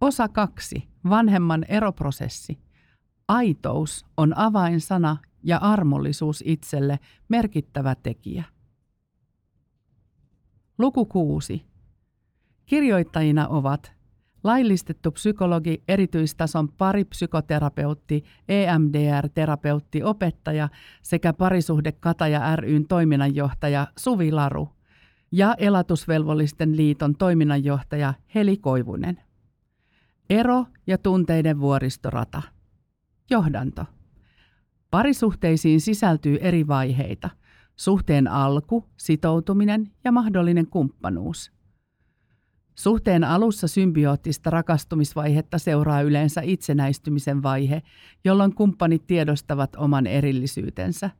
Osa kaksi. Vanhemman eroprosessi. Aitous on avainsana ja armollisuus itselle merkittävä tekijä. Luku 6. Kirjoittajina ovat laillistettu psykologi, erityistason paripsykoterapeutti, EMDR-terapeutti, opettaja sekä parisuhde Kataja ryn toiminnanjohtaja Suvi Laru ja Elatusvelvollisten liiton toiminnanjohtaja Heli Koivunen. Ero ja tunteiden vuoristorata. Johdanto. Parisuhteisiin sisältyy eri vaiheita. Suhteen alku, sitoutuminen ja mahdollinen kumppanuus – Suhteen alussa symbioottista rakastumisvaihetta seuraa yleensä itsenäistymisen vaihe, jolloin kumppanit tiedostavat oman erillisyytensä.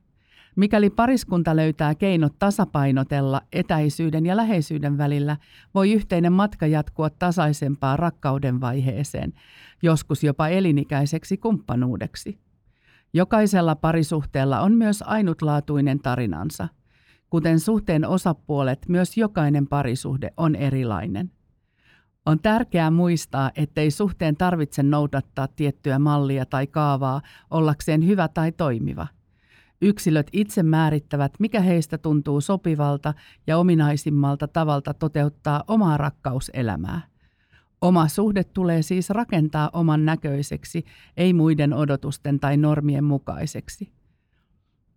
Mikäli pariskunta löytää keinot tasapainotella etäisyyden ja läheisyyden välillä, voi yhteinen matka jatkua tasaisempaan rakkauden vaiheeseen, joskus jopa elinikäiseksi kumppanuudeksi. Jokaisella parisuhteella on myös ainutlaatuinen tarinansa. Kuten suhteen osapuolet, myös jokainen parisuhde on erilainen. On tärkeää muistaa, ettei suhteen tarvitse noudattaa tiettyä mallia tai kaavaa ollakseen hyvä tai toimiva. Yksilöt itse määrittävät, mikä heistä tuntuu sopivalta ja ominaisimmalta tavalta toteuttaa omaa rakkauselämää. Oma suhde tulee siis rakentaa oman näköiseksi, ei muiden odotusten tai normien mukaiseksi.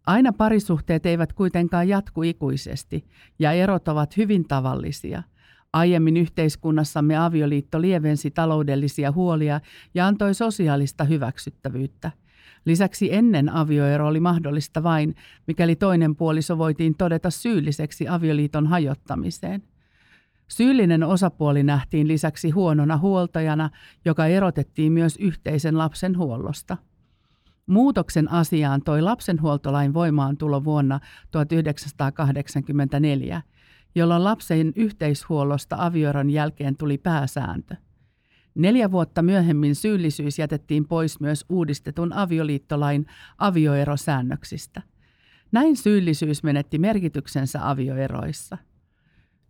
Aina parisuhteet eivät kuitenkaan jatku ikuisesti, ja erot ovat hyvin tavallisia – Aiemmin yhteiskunnassamme avioliitto lievensi taloudellisia huolia ja antoi sosiaalista hyväksyttävyyttä. Lisäksi ennen avioero oli mahdollista vain, mikäli toinen puoliso voitiin todeta syylliseksi avioliiton hajottamiseen. Syyllinen osapuoli nähtiin lisäksi huonona huoltajana, joka erotettiin myös yhteisen lapsen huollosta. Muutoksen asiaan toi lapsenhuoltolain voimaantulo vuonna 1984 – jolloin lapsen yhteishuollosta avioeron jälkeen tuli pääsääntö. Neljä vuotta myöhemmin syyllisyys jätettiin pois myös uudistetun avioliittolain avioerosäännöksistä. Näin syyllisyys menetti merkityksensä avioeroissa.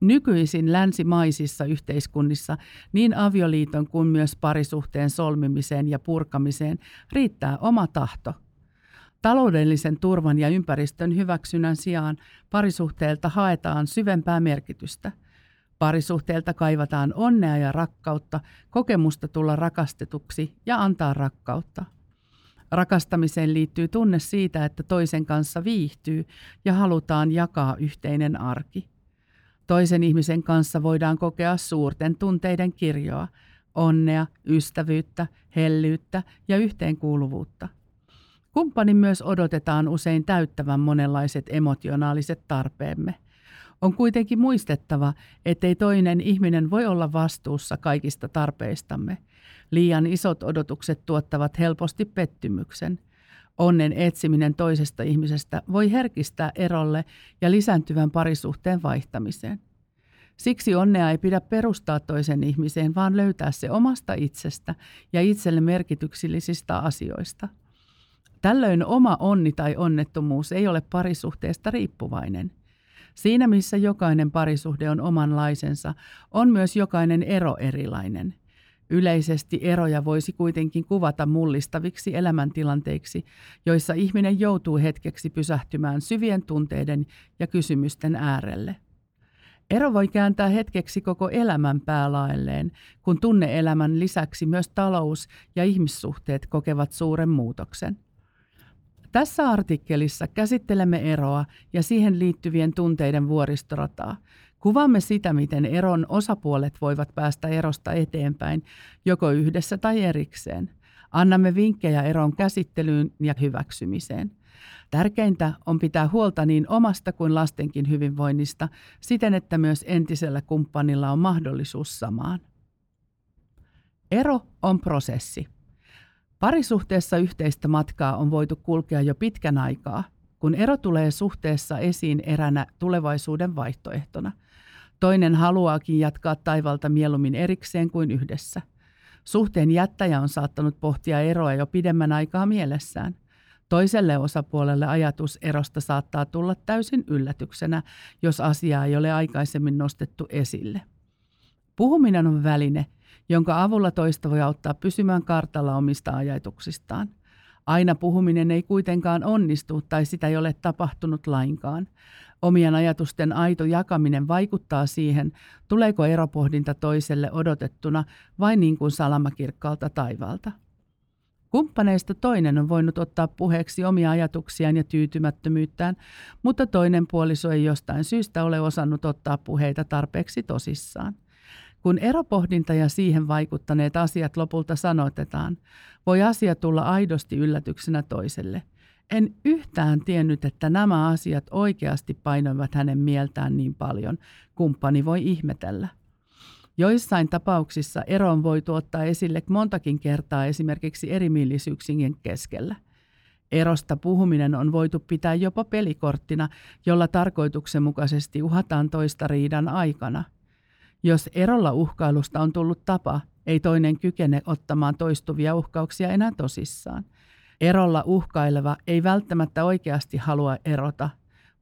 Nykyisin länsimaisissa yhteiskunnissa niin avioliiton kuin myös parisuhteen solmimiseen ja purkamiseen riittää oma tahto – Taloudellisen turvan ja ympäristön hyväksynnän sijaan parisuhteelta haetaan syvempää merkitystä. Parisuhteelta kaivataan onnea ja rakkautta, kokemusta tulla rakastetuksi ja antaa rakkautta. Rakastamiseen liittyy tunne siitä, että toisen kanssa viihtyy ja halutaan jakaa yhteinen arki. Toisen ihmisen kanssa voidaan kokea suurten tunteiden kirjoa, onnea, ystävyyttä, hellyyttä ja yhteenkuuluvuutta – Kumppanin myös odotetaan usein täyttävän monenlaiset emotionaaliset tarpeemme. On kuitenkin muistettava, ettei toinen ihminen voi olla vastuussa kaikista tarpeistamme. Liian isot odotukset tuottavat helposti pettymyksen. Onnen etsiminen toisesta ihmisestä voi herkistää erolle ja lisääntyvän parisuhteen vaihtamiseen. Siksi onnea ei pidä perustaa toisen ihmiseen, vaan löytää se omasta itsestä ja itselle merkityksellisistä asioista – Tällöin oma onni tai onnettomuus ei ole parisuhteesta riippuvainen. Siinä missä jokainen parisuhde on omanlaisensa, on myös jokainen ero erilainen. Yleisesti eroja voisi kuitenkin kuvata mullistaviksi elämäntilanteiksi, joissa ihminen joutuu hetkeksi pysähtymään syvien tunteiden ja kysymysten äärelle. Ero voi kääntää hetkeksi koko elämän päälaelleen, kun tunneelämän lisäksi myös talous ja ihmissuhteet kokevat suuren muutoksen. Tässä artikkelissa käsittelemme eroa ja siihen liittyvien tunteiden vuoristorataa. Kuvamme sitä, miten eron osapuolet voivat päästä erosta eteenpäin, joko yhdessä tai erikseen. Annamme vinkkejä eron käsittelyyn ja hyväksymiseen. Tärkeintä on pitää huolta niin omasta kuin lastenkin hyvinvoinnista siten, että myös entisellä kumppanilla on mahdollisuus samaan. Ero on prosessi. Parisuhteessa yhteistä matkaa on voitu kulkea jo pitkän aikaa, kun ero tulee suhteessa esiin eränä tulevaisuuden vaihtoehtona. Toinen haluaakin jatkaa taivalta mieluummin erikseen kuin yhdessä. Suhteen jättäjä on saattanut pohtia eroa jo pidemmän aikaa mielessään. Toiselle osapuolelle ajatus erosta saattaa tulla täysin yllätyksenä, jos asiaa ei ole aikaisemmin nostettu esille. Puhuminen on väline, jonka avulla toista voi auttaa pysymään kartalla omista ajatuksistaan. Aina puhuminen ei kuitenkaan onnistu tai sitä ei ole tapahtunut lainkaan. Omien ajatusten aito jakaminen vaikuttaa siihen, tuleeko eropohdinta toiselle odotettuna vai niin kuin salamakirkkaalta taivaalta. Kumppaneista toinen on voinut ottaa puheeksi omia ajatuksiaan ja tyytymättömyyttään, mutta toinen puoliso ei jostain syystä ole osannut ottaa puheita tarpeeksi tosissaan. Kun eropohdinta ja siihen vaikuttaneet asiat lopulta sanotetaan, voi asia tulla aidosti yllätyksenä toiselle. En yhtään tiennyt, että nämä asiat oikeasti painoivat hänen mieltään niin paljon, kumppani voi ihmetellä. Joissain tapauksissa ero on voitu ottaa esille montakin kertaa esimerkiksi erimielisyyksien keskellä. Erosta puhuminen on voitu pitää jopa pelikorttina, jolla tarkoituksenmukaisesti uhataan toista riidan aikana. Jos erolla uhkailusta on tullut tapa, ei toinen kykene ottamaan toistuvia uhkauksia enää tosissaan. Erolla uhkaileva ei välttämättä oikeasti halua erota,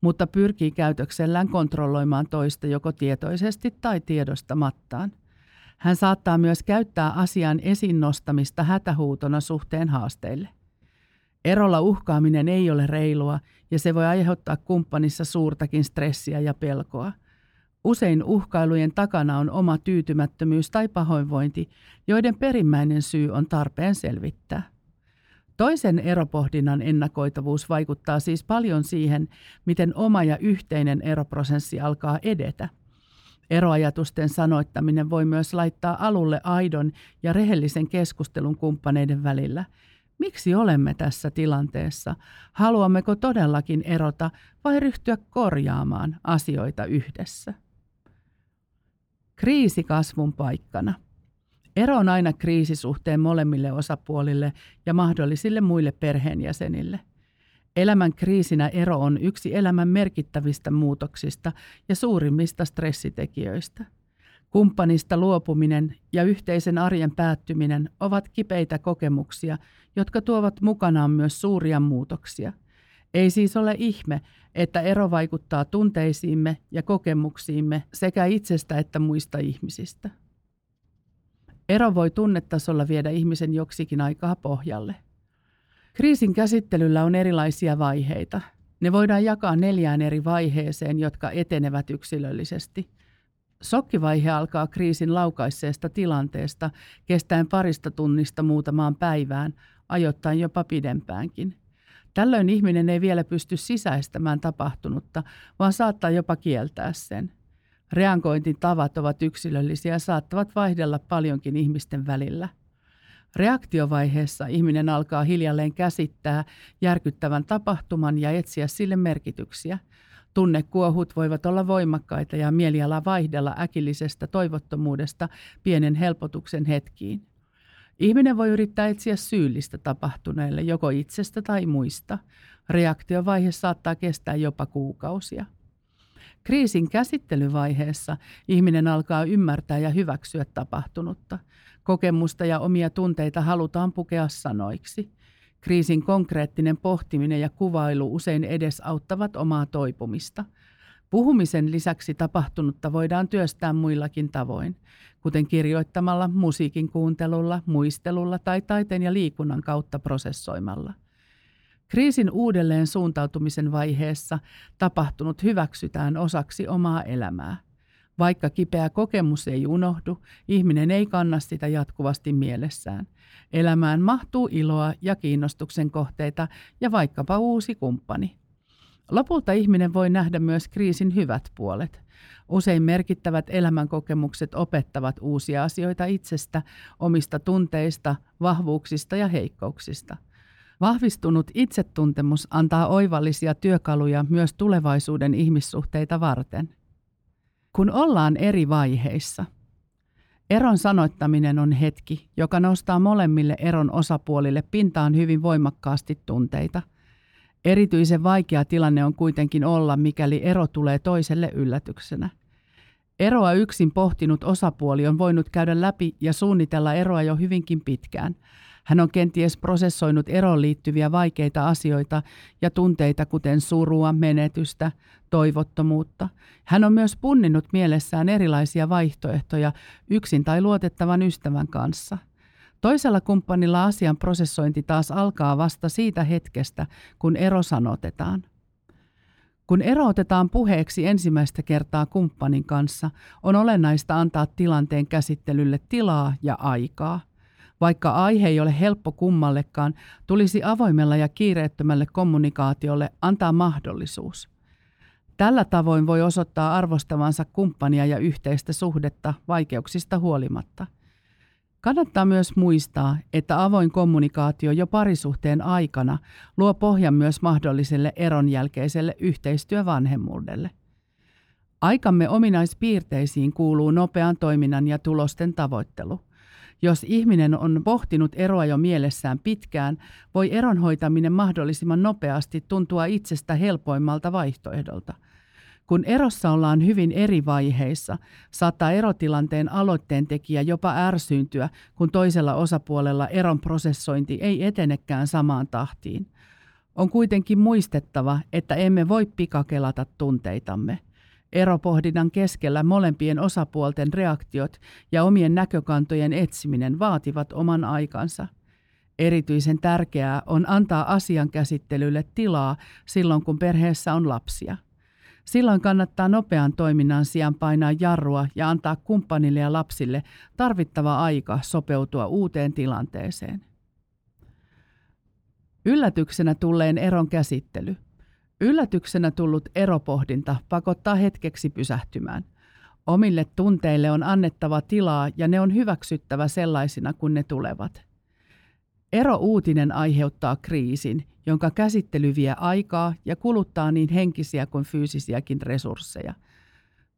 mutta pyrkii käytöksellään kontrolloimaan toista joko tietoisesti tai tiedostamattaan. Hän saattaa myös käyttää asian esiin nostamista hätähuutona suhteen haasteille. Erolla uhkaaminen ei ole reilua ja se voi aiheuttaa kumppanissa suurtakin stressiä ja pelkoa. Usein uhkailujen takana on oma tyytymättömyys tai pahoinvointi, joiden perimmäinen syy on tarpeen selvittää. Toisen eropohdinnan ennakoitavuus vaikuttaa siis paljon siihen, miten oma ja yhteinen eroprosessi alkaa edetä. Eroajatusten sanoittaminen voi myös laittaa alulle aidon ja rehellisen keskustelun kumppaneiden välillä. Miksi olemme tässä tilanteessa? Haluammeko todellakin erota vai ryhtyä korjaamaan asioita yhdessä? Kriisi kasvun paikkana. Ero on aina kriisisuhteen molemmille osapuolille ja mahdollisille muille perheenjäsenille. Elämän kriisinä ero on yksi elämän merkittävistä muutoksista ja suurimmista stressitekijöistä. Kumppanista luopuminen ja yhteisen arjen päättyminen ovat kipeitä kokemuksia, jotka tuovat mukanaan myös suuria muutoksia. Ei siis ole ihme, että ero vaikuttaa tunteisiimme ja kokemuksiimme sekä itsestä että muista ihmisistä. Ero voi tunnetasolla viedä ihmisen joksikin aikaa pohjalle. Kriisin käsittelyllä on erilaisia vaiheita. Ne voidaan jakaa neljään eri vaiheeseen, jotka etenevät yksilöllisesti. Sokkivaihe alkaa kriisin laukaisseesta tilanteesta, kestäen parista tunnista muutamaan päivään, ajoittain jopa pidempäänkin. Tällöin ihminen ei vielä pysty sisäistämään tapahtunutta, vaan saattaa jopa kieltää sen – Reagointin tavat ovat yksilöllisiä ja saattavat vaihdella paljonkin ihmisten välillä. Reaktiovaiheessa ihminen alkaa hiljalleen käsittää järkyttävän tapahtuman ja etsiä sille merkityksiä. Tunnekuohut voivat olla voimakkaita ja mieliala vaihdella äkillisestä toivottomuudesta pienen helpotuksen hetkiin. Ihminen voi yrittää etsiä syyllistä tapahtuneelle joko itsestä tai muista. Reaktiovaihe saattaa kestää jopa kuukausia. Kriisin käsittelyvaiheessa ihminen alkaa ymmärtää ja hyväksyä tapahtunutta. Kokemusta ja omia tunteita halutaan pukea sanoiksi. Kriisin konkreettinen pohtiminen ja kuvailu usein edesauttavat omaa toipumista. Puhumisen lisäksi tapahtunutta voidaan työstää muillakin tavoin, kuten kirjoittamalla, musiikin kuuntelulla, muistelulla tai taiteen ja liikunnan kautta prosessoimalla. Kriisin uudelleen suuntautumisen vaiheessa tapahtunut hyväksytään osaksi omaa elämää. Vaikka kipeä kokemus ei unohdu, ihminen ei kanna sitä jatkuvasti mielessään. Elämään mahtuu iloa ja kiinnostuksen kohteita ja vaikkapa uusi kumppani. Lopulta ihminen voi nähdä myös kriisin hyvät puolet. Usein merkittävät elämänkokemukset opettavat uusia asioita itsestä, omista tunteista, vahvuuksista ja heikkouksista – Vahvistunut itsetuntemus antaa oivallisia työkaluja myös tulevaisuuden ihmissuhteita varten. Kun ollaan eri vaiheissa, eron sanoittaminen on hetki, joka nostaa molemmille eron osapuolille pintaan hyvin voimakkaasti tunteita. Erityisen vaikea tilanne on kuitenkin olla, mikäli ero tulee toiselle yllätyksenä. Eroa yksin pohtinut osapuoli on voinut käydä läpi ja suunnitella eroa jo hyvinkin pitkään – Hän on kenties prosessoinut eroon liittyviä vaikeita asioita ja tunteita, kuten surua, menetystä, toivottomuutta. Hän on myös punninnut mielessään erilaisia vaihtoehtoja yksin tai luotettavan ystävän kanssa. Toisella kumppanilla asian prosessointi taas alkaa vasta siitä hetkestä, kun ero sanotetaan. Kun ero otetaan puheeksi ensimmäistä kertaa kumppanin kanssa, on olennaista antaa tilanteen käsittelylle tilaa ja aikaa. Vaikka aihe ei ole helppo kummallekaan, tulisi avoimella ja kiireettömälle kommunikaatiolle antaa mahdollisuus. Tällä tavoin voi osoittaa arvostavansa kumppania ja yhteistä suhdetta vaikeuksista huolimatta – Kannattaa myös muistaa, että avoin kommunikaatio jo parisuhteen aikana luo pohjan myös mahdolliselle eron jälkeiselle yhteistyövanhemmuudelle. Aikamme ominaispiirteisiin kuuluu nopean toiminnan ja tulosten tavoittelu. Jos ihminen on pohtinut eroa jo mielessään pitkään, voi eron hoitaminen mahdollisimman nopeasti tuntua itsestä helpoimmalta vaihtoehdolta – kun erossa ollaan hyvin eri vaiheissa, saattaa erotilanteen aloitteen tekijä jopa ärsyyntyä, kun toisella osapuolella eron prosessointi ei etenekään samaan tahtiin. On kuitenkin muistettava, että emme voi pikakelata tunteitamme. Eropohdinnan keskellä molempien osapuolten reaktiot ja omien näkökantojen etsiminen vaativat oman aikansa. Erityisen tärkeää on antaa asian käsittelylle tilaa silloin, kun perheessä on lapsia – Silloin kannattaa nopean toiminnan sijaan painaa jarrua ja antaa kumppanille ja lapsille tarvittava aika sopeutua uuteen tilanteeseen. Yllätyksenä tulleen eron käsittely. Yllätyksenä tullut eropohdinta pakottaa hetkeksi pysähtymään. Omille tunteille on annettava tilaa ja ne on hyväksyttävä sellaisina kuin ne tulevat. Ero-uutinen aiheuttaa kriisin, jonka käsittely vie aikaa ja kuluttaa niin henkisiä kuin fyysisiäkin resursseja.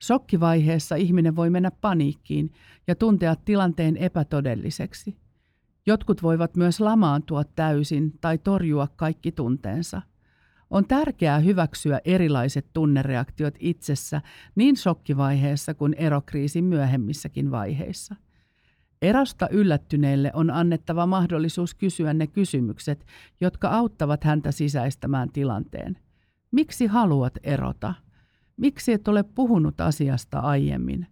Shokkivaiheessa ihminen voi mennä paniikkiin ja tuntea tilanteen epätodelliseksi. Jotkut voivat myös lamaantua täysin tai torjua kaikki tunteensa. On tärkeää hyväksyä erilaiset tunnereaktiot itsessä niin shokkivaiheessa kuin erokriisin myöhemmissäkin vaiheissa. Erosta yllättyneelle on annettava mahdollisuus kysyä ne kysymykset, jotka auttavat häntä sisäistämään tilanteen. Miksi haluat erota? Miksi et ole puhunut asiasta aiemmin?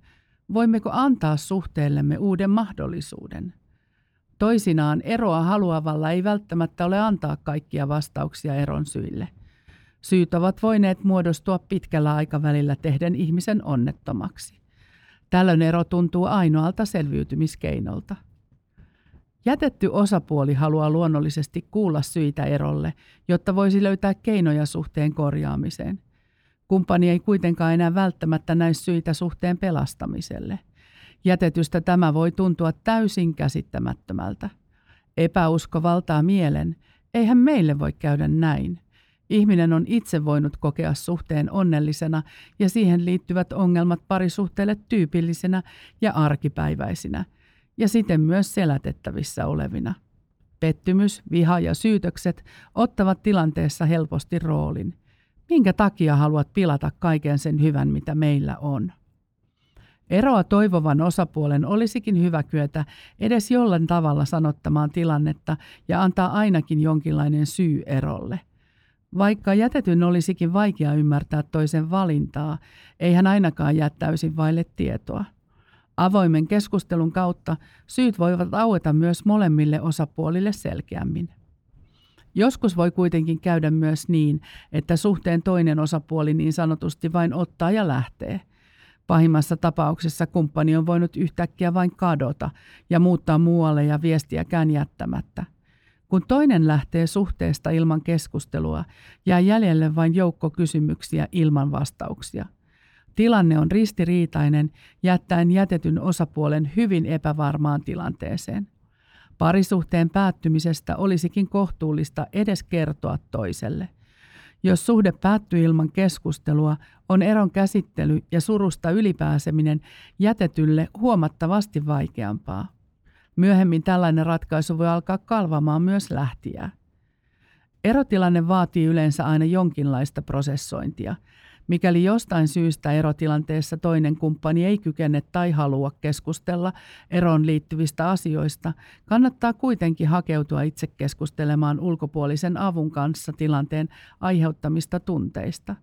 Voimmeko antaa suhteellemme uuden mahdollisuuden? Toisinaan eroa haluavalla ei välttämättä ole antaa kaikkia vastauksia eron syille. Syyt ovat voineet muodostua pitkällä aikavälillä tehden ihmisen onnettomaksi. Tällöin ero tuntuu ainoalta selviytymiskeinolta. Jätetty osapuoli haluaa luonnollisesti kuulla syitä erolle, jotta voisi löytää keinoja suhteen korjaamiseen. Kumppani ei kuitenkaan enää välttämättä näe syitä suhteen pelastamiselle. Jätetystä tämä voi tuntua täysin käsittämättömältä. Epäusko valtaa mielen, eihän meille voi käydä näin. Ihminen on itse voinut kokea suhteen onnellisena ja siihen liittyvät ongelmat parisuhteelle tyypillisenä ja arkipäiväisinä ja siten myös selätettävissä olevina. Pettymys, viha ja syytökset ottavat tilanteessa helposti roolin. Minkä takia haluat pilata kaiken sen hyvän, mitä meillä on? Eroa toivovan osapuolen olisikin hyvä kyetä edes jollain tavalla sanottamaan tilannetta ja antaa ainakin jonkinlainen syy erolle – vaikka jätetyn olisikin vaikea ymmärtää toisen valintaa, ei hän ainakaan jää täysin vaille tietoa. Avoimen keskustelun kautta syyt voivat aueta myös molemmille osapuolille selkeämmin. Joskus voi kuitenkin käydä myös niin, että suhteen toinen osapuoli niin sanotusti vain ottaa ja lähtee. Pahimmassa tapauksessa kumppani on voinut yhtäkkiä vain kadota ja muuttaa muualle ja viestiäkään jättämättä. Kun toinen lähtee suhteesta ilman keskustelua, jää jäljelle vain joukko kysymyksiä ilman vastauksia. Tilanne on ristiriitainen, jättäen jätetyn osapuolen hyvin epävarmaan tilanteeseen. Parisuhteen päättymisestä olisikin kohtuullista edes kertoa toiselle. Jos suhde päättyy ilman keskustelua, on eron käsittely ja surusta ylipääseminen jätetylle huomattavasti vaikeampaa. Myöhemmin tällainen ratkaisu voi alkaa kalvamaan myös lähtiä. Erotilanne vaatii yleensä aina jonkinlaista prosessointia. Mikäli jostain syystä erotilanteessa toinen kumppani ei kykene tai halua keskustella eroon liittyvistä asioista, kannattaa kuitenkin hakeutua itse keskustelemaan ulkopuolisen avun kanssa tilanteen aiheuttamista tunteista.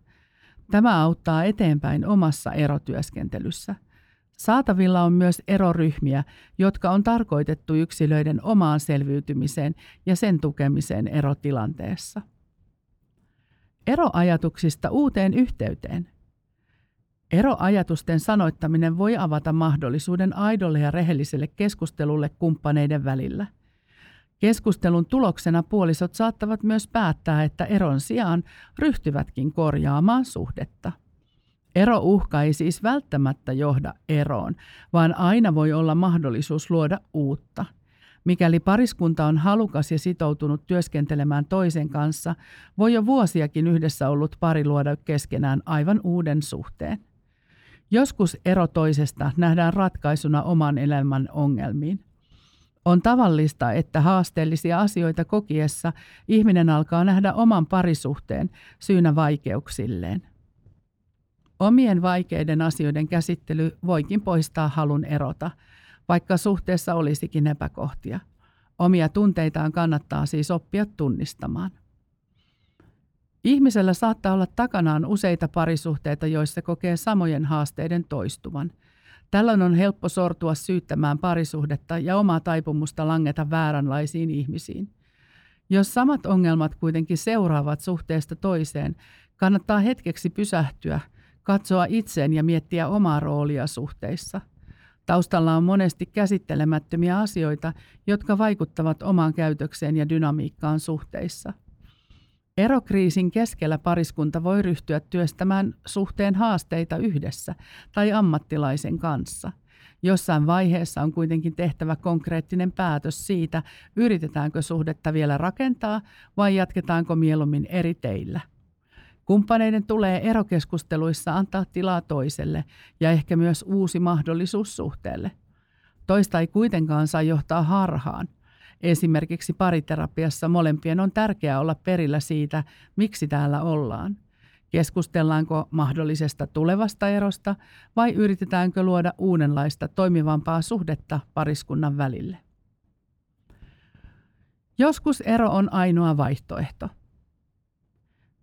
Tämä auttaa eteenpäin omassa erotyöskentelyssä. Saatavilla on myös eroryhmiä, jotka on tarkoitettu yksilöiden omaan selviytymiseen ja sen tukemiseen erotilanteessa. Eroajatuksista uuteen yhteyteen. Eroajatusten sanoittaminen voi avata mahdollisuuden aidolle ja rehelliselle keskustelulle kumppaneiden välillä. Keskustelun tuloksena puolisot saattavat myös päättää, että eron sijaan ryhtyvätkin korjaamaan suhdetta. Erouhka ei siis välttämättä johda eroon, vaan aina voi olla mahdollisuus luoda uutta – Mikäli pariskunta on halukas ja sitoutunut työskentelemään toisen kanssa, voi jo vuosiakin yhdessä ollut pari luoda keskenään aivan uuden suhteen. Joskus ero toisesta nähdään ratkaisuna oman elämän ongelmiin. On tavallista, että haasteellisia asioita kokiessa ihminen alkaa nähdä oman parisuhteen syynä vaikeuksilleen. Omien vaikeiden asioiden käsittely voikin poistaa halun erota – vaikka suhteessa olisikin epäkohtia. Omia tunteitaan kannattaa siis oppia tunnistamaan. Ihmisellä saattaa olla takanaan useita parisuhteita, joissa kokee samojen haasteiden toistuvan. Tällöin on helppo sortua syyttämään parisuhdetta ja omaa taipumusta langeta vääränlaisiin ihmisiin. Jos samat ongelmat kuitenkin seuraavat suhteesta toiseen, kannattaa hetkeksi pysähtyä, katsoa itseen ja miettiä omaa roolia suhteissa – Taustalla on monesti käsittelemättömiä asioita, jotka vaikuttavat omaan käytökseen ja dynamiikkaan suhteissa. Erokriisin keskellä pariskunta voi ryhtyä työstämään suhteen haasteita yhdessä tai ammattilaisen kanssa. Jossain vaiheessa on kuitenkin tehtävä konkreettinen päätös siitä, yritetäänkö suhdetta vielä rakentaa vai jatketaanko mieluummin eri teillä. Kumppaneiden tulee erokeskusteluissa antaa tilaa toiselle ja ehkä myös uusi mahdollisuus suhteelle. Toista ei kuitenkaan saa johtaa harhaan. Esimerkiksi pariterapiassa molempien on tärkeää olla perillä siitä, miksi täällä ollaan. Keskustellaanko mahdollisesta tulevasta erosta vai yritetäänkö luoda uudenlaista toimivampaa suhdetta pariskunnan välille? Joskus ero on ainoa vaihtoehto –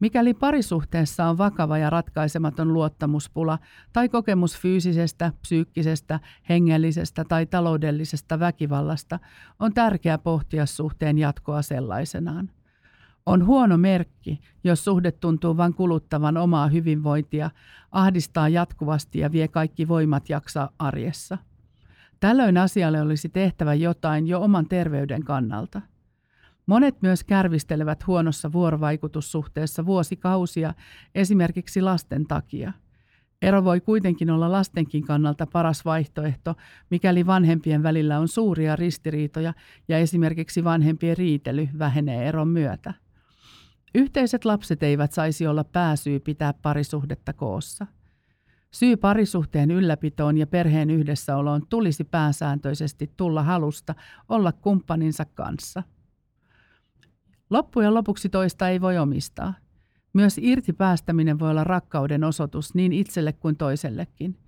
Mikäli parisuhteessa on vakava ja ratkaisematon luottamuspula tai kokemus fyysisestä, psyykkisestä, hengellisestä tai taloudellisesta väkivallasta, on tärkeää pohtia suhteen jatkoa sellaisenaan. On huono merkki, jos suhde tuntuu vain kuluttavan omaa hyvinvointia, ahdistaa jatkuvasti ja vie kaikki voimat jaksaa arjessa. Tällöin asialle olisi tehtävä jotain jo oman terveyden kannalta – Monet myös kärvistelevät huonossa vuorovaikutussuhteessa vuosikausia, esimerkiksi lasten takia. Ero voi kuitenkin olla lastenkin kannalta paras vaihtoehto, mikäli vanhempien välillä on suuria ristiriitoja ja esimerkiksi vanhempien riitely vähenee eron myötä. Yhteiset lapset eivät saisi olla pääsyy pitää parisuhdetta koossa. Syy parisuhteen ylläpitoon ja perheen yhdessäoloon tulisi pääsääntöisesti tulla halusta olla kumppaninsa kanssa – Loppujen lopuksi toista ei voi omistaa. Myös irti päästäminen voi olla rakkauden osoitus niin itselle kuin toisellekin.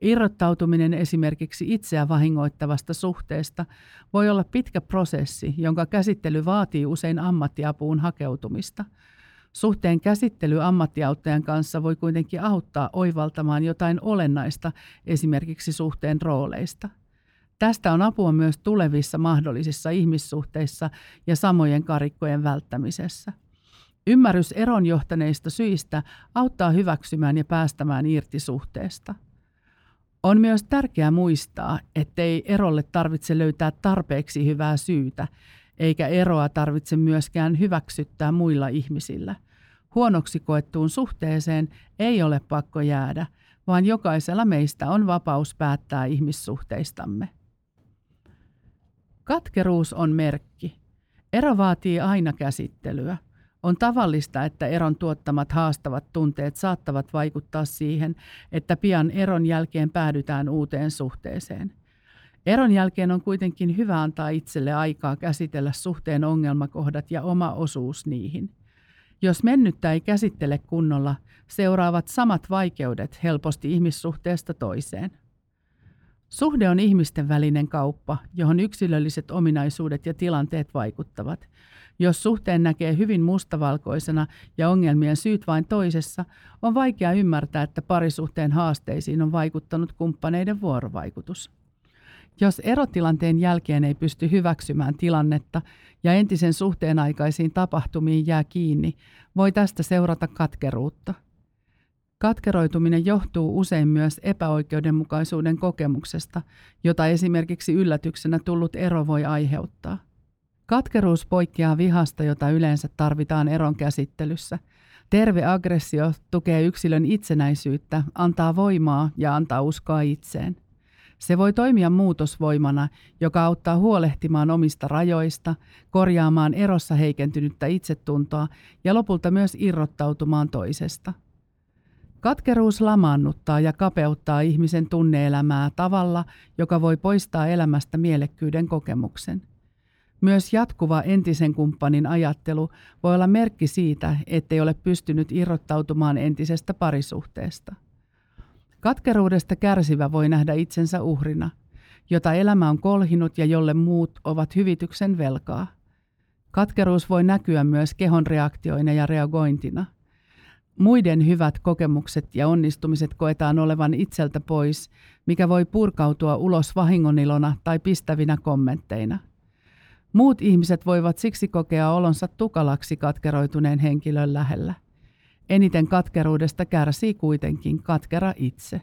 Irrottautuminen esimerkiksi itseä vahingoittavasta suhteesta voi olla pitkä prosessi, jonka käsittely vaatii usein ammattiapuun hakeutumista. Suhteen käsittely ammattiauttajan kanssa voi kuitenkin auttaa oivaltamaan jotain olennaista esimerkiksi suhteen rooleista – Tästä on apua myös tulevissa mahdollisissa ihmissuhteissa ja samojen karikkojen välttämisessä. Ymmärrys eron johtaneista syistä auttaa hyväksymään ja päästämään irti suhteesta. On myös tärkeää muistaa, ettei erolle tarvitse löytää tarpeeksi hyvää syytä, eikä eroa tarvitse myöskään hyväksyttää muilla ihmisillä. Huonoksi koettuun suhteeseen ei ole pakko jäädä, vaan jokaisella meistä on vapaus päättää ihmissuhteistamme. Katkeruus on merkki. Ero vaatii aina käsittelyä. On tavallista, että eron tuottamat haastavat tunteet saattavat vaikuttaa siihen, että pian eron jälkeen päädytään uuteen suhteeseen. Eron jälkeen on kuitenkin hyvä antaa itselle aikaa käsitellä suhteen ongelmakohdat ja oma osuus niihin. Jos mennyttä ei käsittele kunnolla, seuraavat samat vaikeudet helposti ihmissuhteesta toiseen. Suhde on ihmisten välinen kauppa, johon yksilölliset ominaisuudet ja tilanteet vaikuttavat. Jos suhteen näkee hyvin mustavalkoisena ja ongelmien syyt vain toisessa, on vaikea ymmärtää, että parisuhteen haasteisiin on vaikuttanut kumppaneiden vuorovaikutus. Jos erotilanteen jälkeen ei pysty hyväksymään tilannetta ja entisen suhteen aikaisiin tapahtumiin jää kiinni, voi tästä seurata katkeruutta. Katkeroituminen johtuu usein myös epäoikeudenmukaisuuden kokemuksesta, jota esimerkiksi yllätyksenä tullut ero voi aiheuttaa. Katkeruus poikkeaa vihasta, jota yleensä tarvitaan eron käsittelyssä. Terve aggressio tukee yksilön itsenäisyyttä, antaa voimaa ja antaa uskoa itseen. Se voi toimia muutosvoimana, joka auttaa huolehtimaan omista rajoista, korjaamaan erossa heikentynyttä itsetuntoa ja lopulta myös irrottautumaan toisesta. Katkeruus lamaannuttaa ja kapeuttaa ihmisen tunneelämää tavalla, joka voi poistaa elämästä mielekkyyden kokemuksen. Myös jatkuva entisen kumppanin ajattelu voi olla merkki siitä, ettei ole pystynyt irrottautumaan entisestä parisuhteesta. Katkeruudesta kärsivä voi nähdä itsensä uhrina, jota elämä on kolhinut ja jolle muut ovat hyvityksen velkaa. Katkeruus voi näkyä myös kehon reaktioina ja reagointina. Muiden hyvät kokemukset ja onnistumiset koetaan olevan itseltä pois, mikä voi purkautua ulos vahingonilona tai pistävinä kommentteina. Muut ihmiset voivat siksi kokea olonsa tukalaksi katkeroituneen henkilön lähellä. Eniten katkeruudesta kärsii kuitenkin katkera itse.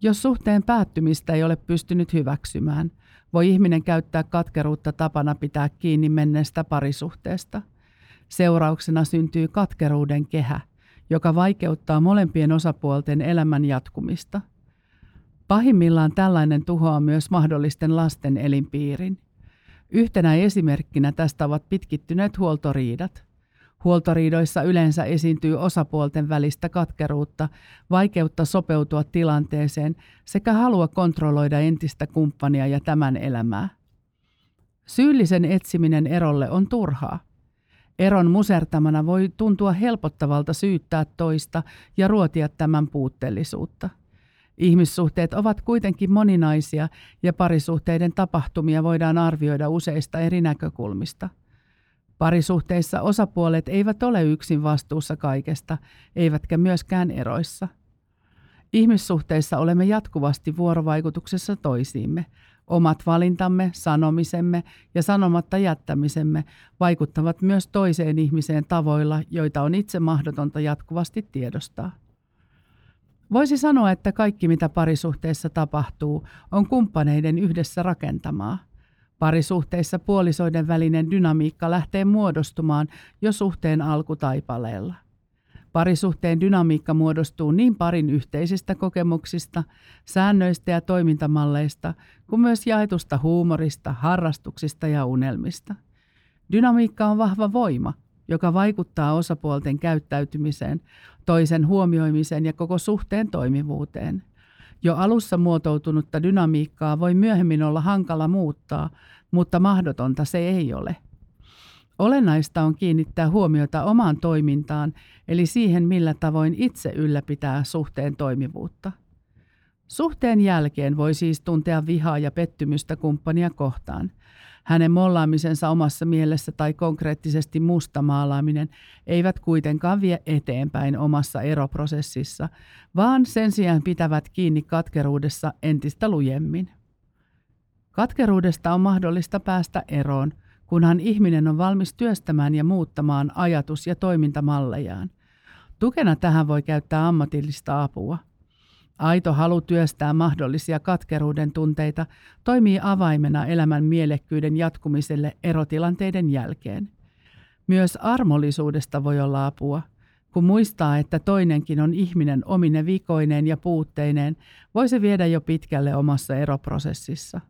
Jos suhteen päättymistä ei ole pystynyt hyväksymään, voi ihminen käyttää katkeruutta tapana pitää kiinni menneestä parisuhteesta. Seurauksena syntyy katkeruuden kehä, joka vaikeuttaa molempien osapuolten elämän jatkumista. Pahimmillaan tällainen tuhoaa myös mahdollisten lasten elinpiirin. Yhtenä esimerkkinä tästä ovat pitkittyneet huoltoriidat – Huoltoriidoissa yleensä esiintyy osapuolten välistä katkeruutta, vaikeutta sopeutua tilanteeseen sekä halua kontrolloida entistä kumppania ja tämän elämää. Syyllisen etsiminen erolle on turhaa. Eron musertamana voi tuntua helpottavalta syyttää toista ja ruotia tämän puutteellisuutta. Ihmissuhteet ovat kuitenkin moninaisia ja parisuhteiden tapahtumia voidaan arvioida useista eri näkökulmista – Parisuhteissa osapuolet eivät ole yksin vastuussa kaikesta, eivätkä myöskään eroissa. Ihmissuhteissa olemme jatkuvasti vuorovaikutuksessa toisiimme. Omat valintamme, sanomisemme ja sanomatta jättämisemme vaikuttavat myös toiseen ihmiseen tavoilla, joita on itse mahdotonta jatkuvasti tiedostaa. Voisi sanoa, että kaikki mitä parisuhteessa tapahtuu, on kumppaneiden yhdessä rakentamaa – Parisuhteissa puolisoiden välinen dynamiikka lähtee muodostumaan jo suhteen alkutaipaleella. Parisuhteen dynamiikka muodostuu niin parin yhteisistä kokemuksista, säännöistä ja toimintamalleista kuin myös jaetusta huumorista, harrastuksista ja unelmista. Dynamiikka on vahva voima, joka vaikuttaa osapuolten käyttäytymiseen, toisen huomioimiseen ja koko suhteen toimivuuteen – jo alussa muotoutunutta dynamiikkaa voi myöhemmin olla hankala muuttaa, mutta mahdotonta se ei ole. Olennaista on kiinnittää huomiota omaan toimintaan, eli siihen, millä tavoin itse ylläpitää suhteen toimivuutta. Suhteen jälkeen voi siis tuntea vihaa ja pettymystä kumppania kohtaan – hänen mollaamisensa omassa mielessä tai konkreettisesti mustamaalaaminen eivät kuitenkaan vie eteenpäin omassa eroprosessissa, vaan sen sijaan pitävät kiinni katkeruudessa entistä lujemmin. Katkeruudesta on mahdollista päästä eroon, kunhan ihminen on valmis työstämään ja muuttamaan ajatus- ja toimintamallejaan. Tukena tähän voi käyttää ammatillista apua – Aito halu työstää mahdollisia katkeruuden tunteita toimii avaimena elämän mielekkyyden jatkumiselle erotilanteiden jälkeen. Myös armollisuudesta voi olla apua. Kun muistaa, että toinenkin on ihminen omine vikoineen ja puutteineen, voi se viedä jo pitkälle omassa eroprosessissa.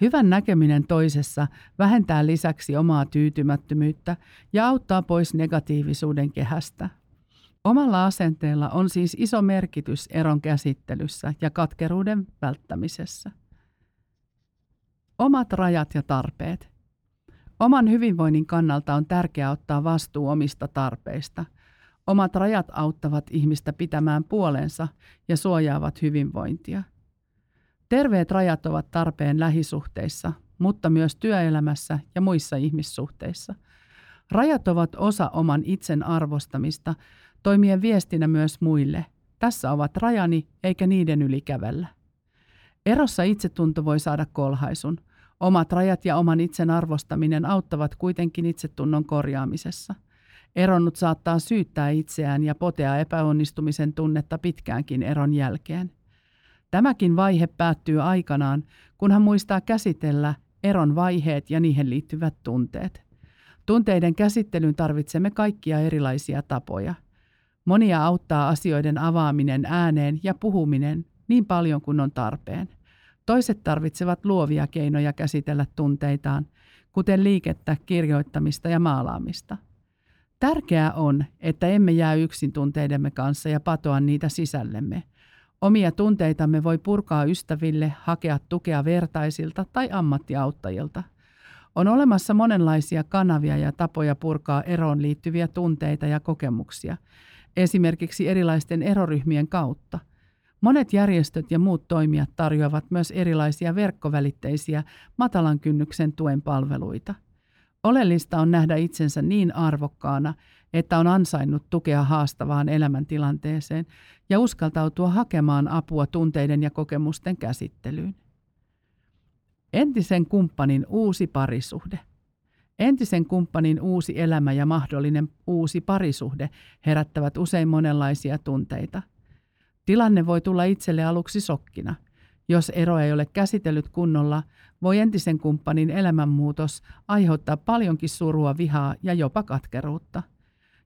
Hyvän näkeminen toisessa vähentää lisäksi omaa tyytymättömyyttä ja auttaa pois negatiivisuuden kehästä. Omalla asenteella on siis iso merkitys eron käsittelyssä ja katkeruuden välttämisessä. Omat rajat ja tarpeet. Oman hyvinvoinnin kannalta on tärkeää ottaa vastuu omista tarpeista. Omat rajat auttavat ihmistä pitämään puolensa ja suojaavat hyvinvointia. Terveet rajat ovat tarpeen lähisuhteissa, mutta myös työelämässä ja muissa ihmissuhteissa. Rajat ovat osa oman itsen arvostamista, toimien viestinä myös muille. Tässä ovat rajani, eikä niiden yli kävellä. Erossa itsetunto voi saada kolhaisun. Omat rajat ja oman itsen arvostaminen auttavat kuitenkin itsetunnon korjaamisessa. Eronnut saattaa syyttää itseään ja potea epäonnistumisen tunnetta pitkäänkin eron jälkeen. Tämäkin vaihe päättyy aikanaan, kun hän muistaa käsitellä eron vaiheet ja niihin liittyvät tunteet. Tunteiden käsittelyyn tarvitsemme kaikkia erilaisia tapoja. Monia auttaa asioiden avaaminen ääneen ja puhuminen niin paljon kuin on tarpeen. Toiset tarvitsevat luovia keinoja käsitellä tunteitaan, kuten liikettä, kirjoittamista ja maalaamista. Tärkeää on, että emme jää yksin tunteidemme kanssa ja patoa niitä sisällemme. Omia tunteitamme voi purkaa ystäville, hakea tukea vertaisilta tai ammattiauttajilta. On olemassa monenlaisia kanavia ja tapoja purkaa eroon liittyviä tunteita ja kokemuksia, esimerkiksi erilaisten eroryhmien kautta – Monet järjestöt ja muut toimijat tarjoavat myös erilaisia verkkovälitteisiä matalan kynnyksen tuen palveluita. Oleellista on nähdä itsensä niin arvokkaana, että on ansainnut tukea haastavaan elämäntilanteeseen ja uskaltautua hakemaan apua tunteiden ja kokemusten käsittelyyn. Entisen kumppanin uusi parisuhde. Entisen kumppanin uusi elämä ja mahdollinen uusi parisuhde herättävät usein monenlaisia tunteita – Tilanne voi tulla itselle aluksi sokkina. Jos ero ei ole käsitellyt kunnolla, voi entisen kumppanin elämänmuutos aiheuttaa paljonkin surua, vihaa ja jopa katkeruutta.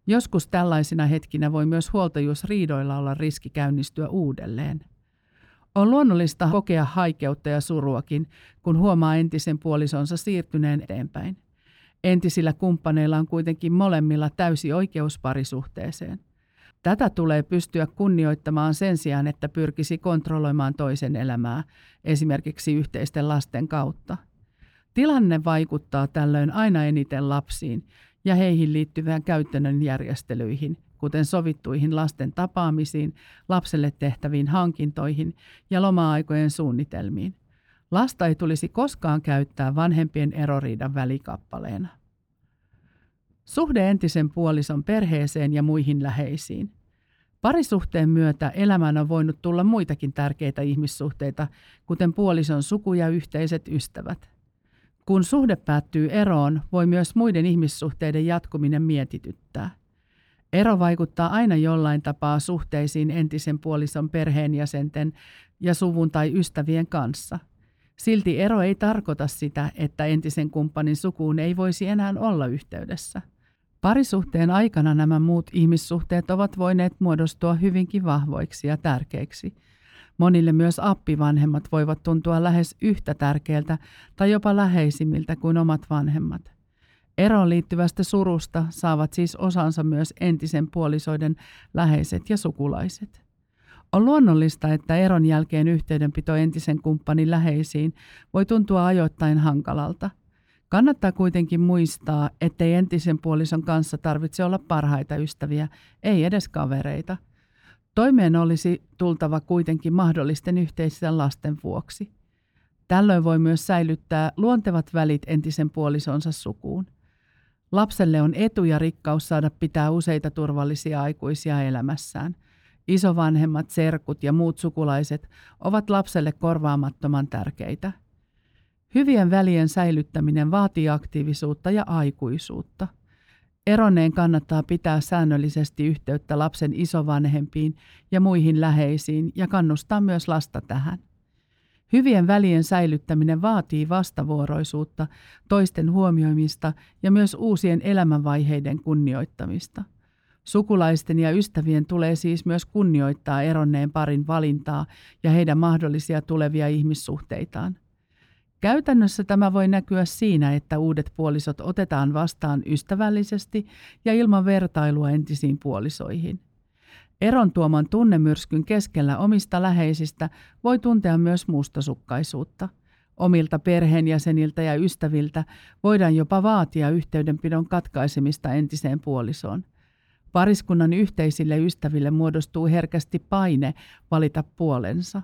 Joskus tällaisina hetkinä voi myös huoltajuusriidoilla olla riski käynnistyä uudelleen. On luonnollista kokea haikeutta ja suruakin, kun huomaa entisen puolisonsa siirtyneen eteenpäin. Entisillä kumppaneilla on kuitenkin molemmilla täysi oikeus parisuhteeseen – Tätä tulee pystyä kunnioittamaan sen sijaan, että pyrkisi kontrolloimaan toisen elämää, esimerkiksi yhteisten lasten kautta. Tilanne vaikuttaa tällöin aina eniten lapsiin ja heihin liittyvään käytännön järjestelyihin, kuten sovittuihin lasten tapaamisiin, lapselle tehtäviin hankintoihin ja loma-aikojen suunnitelmiin. Lasta ei tulisi koskaan käyttää vanhempien eroriidan välikappaleena. Suhde entisen puolison perheeseen ja muihin läheisiin. Parisuhteen myötä elämään on voinut tulla muitakin tärkeitä ihmissuhteita, kuten puolison suku ja yhteiset ystävät. Kun suhde päättyy eroon, voi myös muiden ihmissuhteiden jatkuminen mietityttää. Ero vaikuttaa aina jollain tapaa suhteisiin entisen puolison perheenjäsenten ja suvun tai ystävien kanssa. Silti ero ei tarkoita sitä, että entisen kumppanin sukuun ei voisi enää olla yhteydessä. Parisuhteen aikana nämä muut ihmissuhteet ovat voineet muodostua hyvinkin vahvoiksi ja tärkeiksi. Monille myös appivanhemmat voivat tuntua lähes yhtä tärkeiltä tai jopa läheisimmiltä kuin omat vanhemmat. Eroon liittyvästä surusta saavat siis osansa myös entisen puolisoiden läheiset ja sukulaiset. On luonnollista, että eron jälkeen yhteydenpito entisen kumppanin läheisiin voi tuntua ajoittain hankalalta – Kannattaa kuitenkin muistaa, ettei entisen puolison kanssa tarvitse olla parhaita ystäviä, ei edes kavereita. Toimeen olisi tultava kuitenkin mahdollisten yhteisten lasten vuoksi. Tällöin voi myös säilyttää luontevat välit entisen puolisonsa sukuun. Lapselle on etu ja rikkaus saada pitää useita turvallisia aikuisia elämässään. Isovanhemmat, serkut ja muut sukulaiset ovat lapselle korvaamattoman tärkeitä – Hyvien välien säilyttäminen vaatii aktiivisuutta ja aikuisuutta. Eroneen kannattaa pitää säännöllisesti yhteyttä lapsen isovanhempiin ja muihin läheisiin ja kannustaa myös lasta tähän. Hyvien välien säilyttäminen vaatii vastavuoroisuutta, toisten huomioimista ja myös uusien elämänvaiheiden kunnioittamista. Sukulaisten ja ystävien tulee siis myös kunnioittaa eronneen parin valintaa ja heidän mahdollisia tulevia ihmissuhteitaan. Käytännössä tämä voi näkyä siinä, että uudet puolisot otetaan vastaan ystävällisesti ja ilman vertailua entisiin puolisoihin. Eron tuoman tunnemyrskyn keskellä omista läheisistä voi tuntea myös mustasukkaisuutta. Omilta perheenjäseniltä ja ystäviltä voidaan jopa vaatia yhteydenpidon katkaisemista entiseen puolisoon. Pariskunnan yhteisille ystäville muodostuu herkästi paine valita puolensa.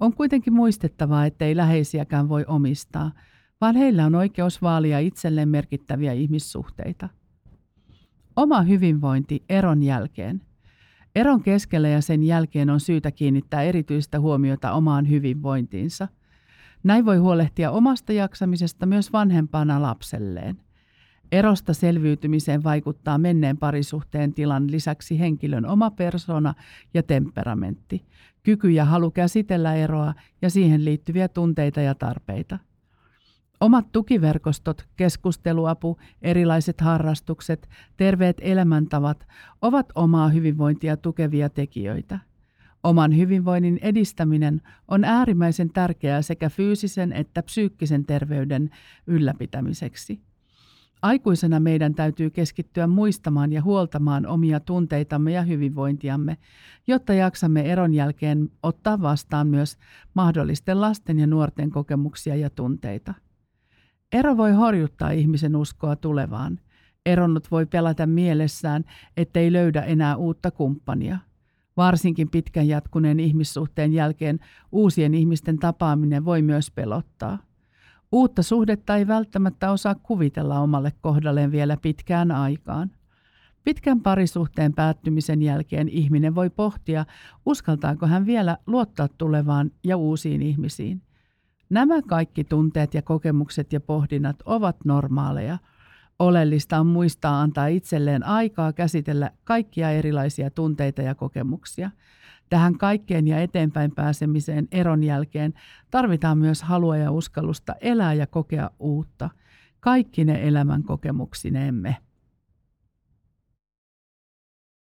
On kuitenkin muistettava, ettei läheisiäkään voi omistaa, vaan heillä on oikeus vaalia itselleen merkittäviä ihmissuhteita. Oma hyvinvointi eron jälkeen. Eron keskellä ja sen jälkeen on syytä kiinnittää erityistä huomiota omaan hyvinvointiinsa. Näin voi huolehtia omasta jaksamisesta myös vanhempana lapselleen. Erosta selviytymiseen vaikuttaa menneen parisuhteen tilan lisäksi henkilön oma persona ja temperamentti, kyky ja halu käsitellä eroa ja siihen liittyviä tunteita ja tarpeita. Omat tukiverkostot, keskusteluapu, erilaiset harrastukset, terveet elämäntavat ovat omaa hyvinvointia tukevia tekijöitä. Oman hyvinvoinnin edistäminen on äärimmäisen tärkeää sekä fyysisen että psyykkisen terveyden ylläpitämiseksi. Aikuisena meidän täytyy keskittyä muistamaan ja huoltamaan omia tunteitamme ja hyvinvointiamme, jotta jaksamme eron jälkeen ottaa vastaan myös mahdollisten lasten ja nuorten kokemuksia ja tunteita. Ero voi horjuttaa ihmisen uskoa tulevaan. Eronnut voi pelätä mielessään, ettei löydä enää uutta kumppania. Varsinkin pitkän jatkuneen ihmissuhteen jälkeen uusien ihmisten tapaaminen voi myös pelottaa. Uutta suhdetta ei välttämättä osaa kuvitella omalle kohdalleen vielä pitkään aikaan. Pitkän parisuhteen päättymisen jälkeen ihminen voi pohtia, uskaltaako hän vielä luottaa tulevaan ja uusiin ihmisiin. Nämä kaikki tunteet ja kokemukset ja pohdinnat ovat normaaleja. Oleellista on muistaa antaa itselleen aikaa käsitellä kaikkia erilaisia tunteita ja kokemuksia – Tähän kaikkeen ja eteenpäin pääsemiseen eron jälkeen tarvitaan myös halua ja uskallusta elää ja kokea uutta, kaikki ne elämän kokemuksinemme.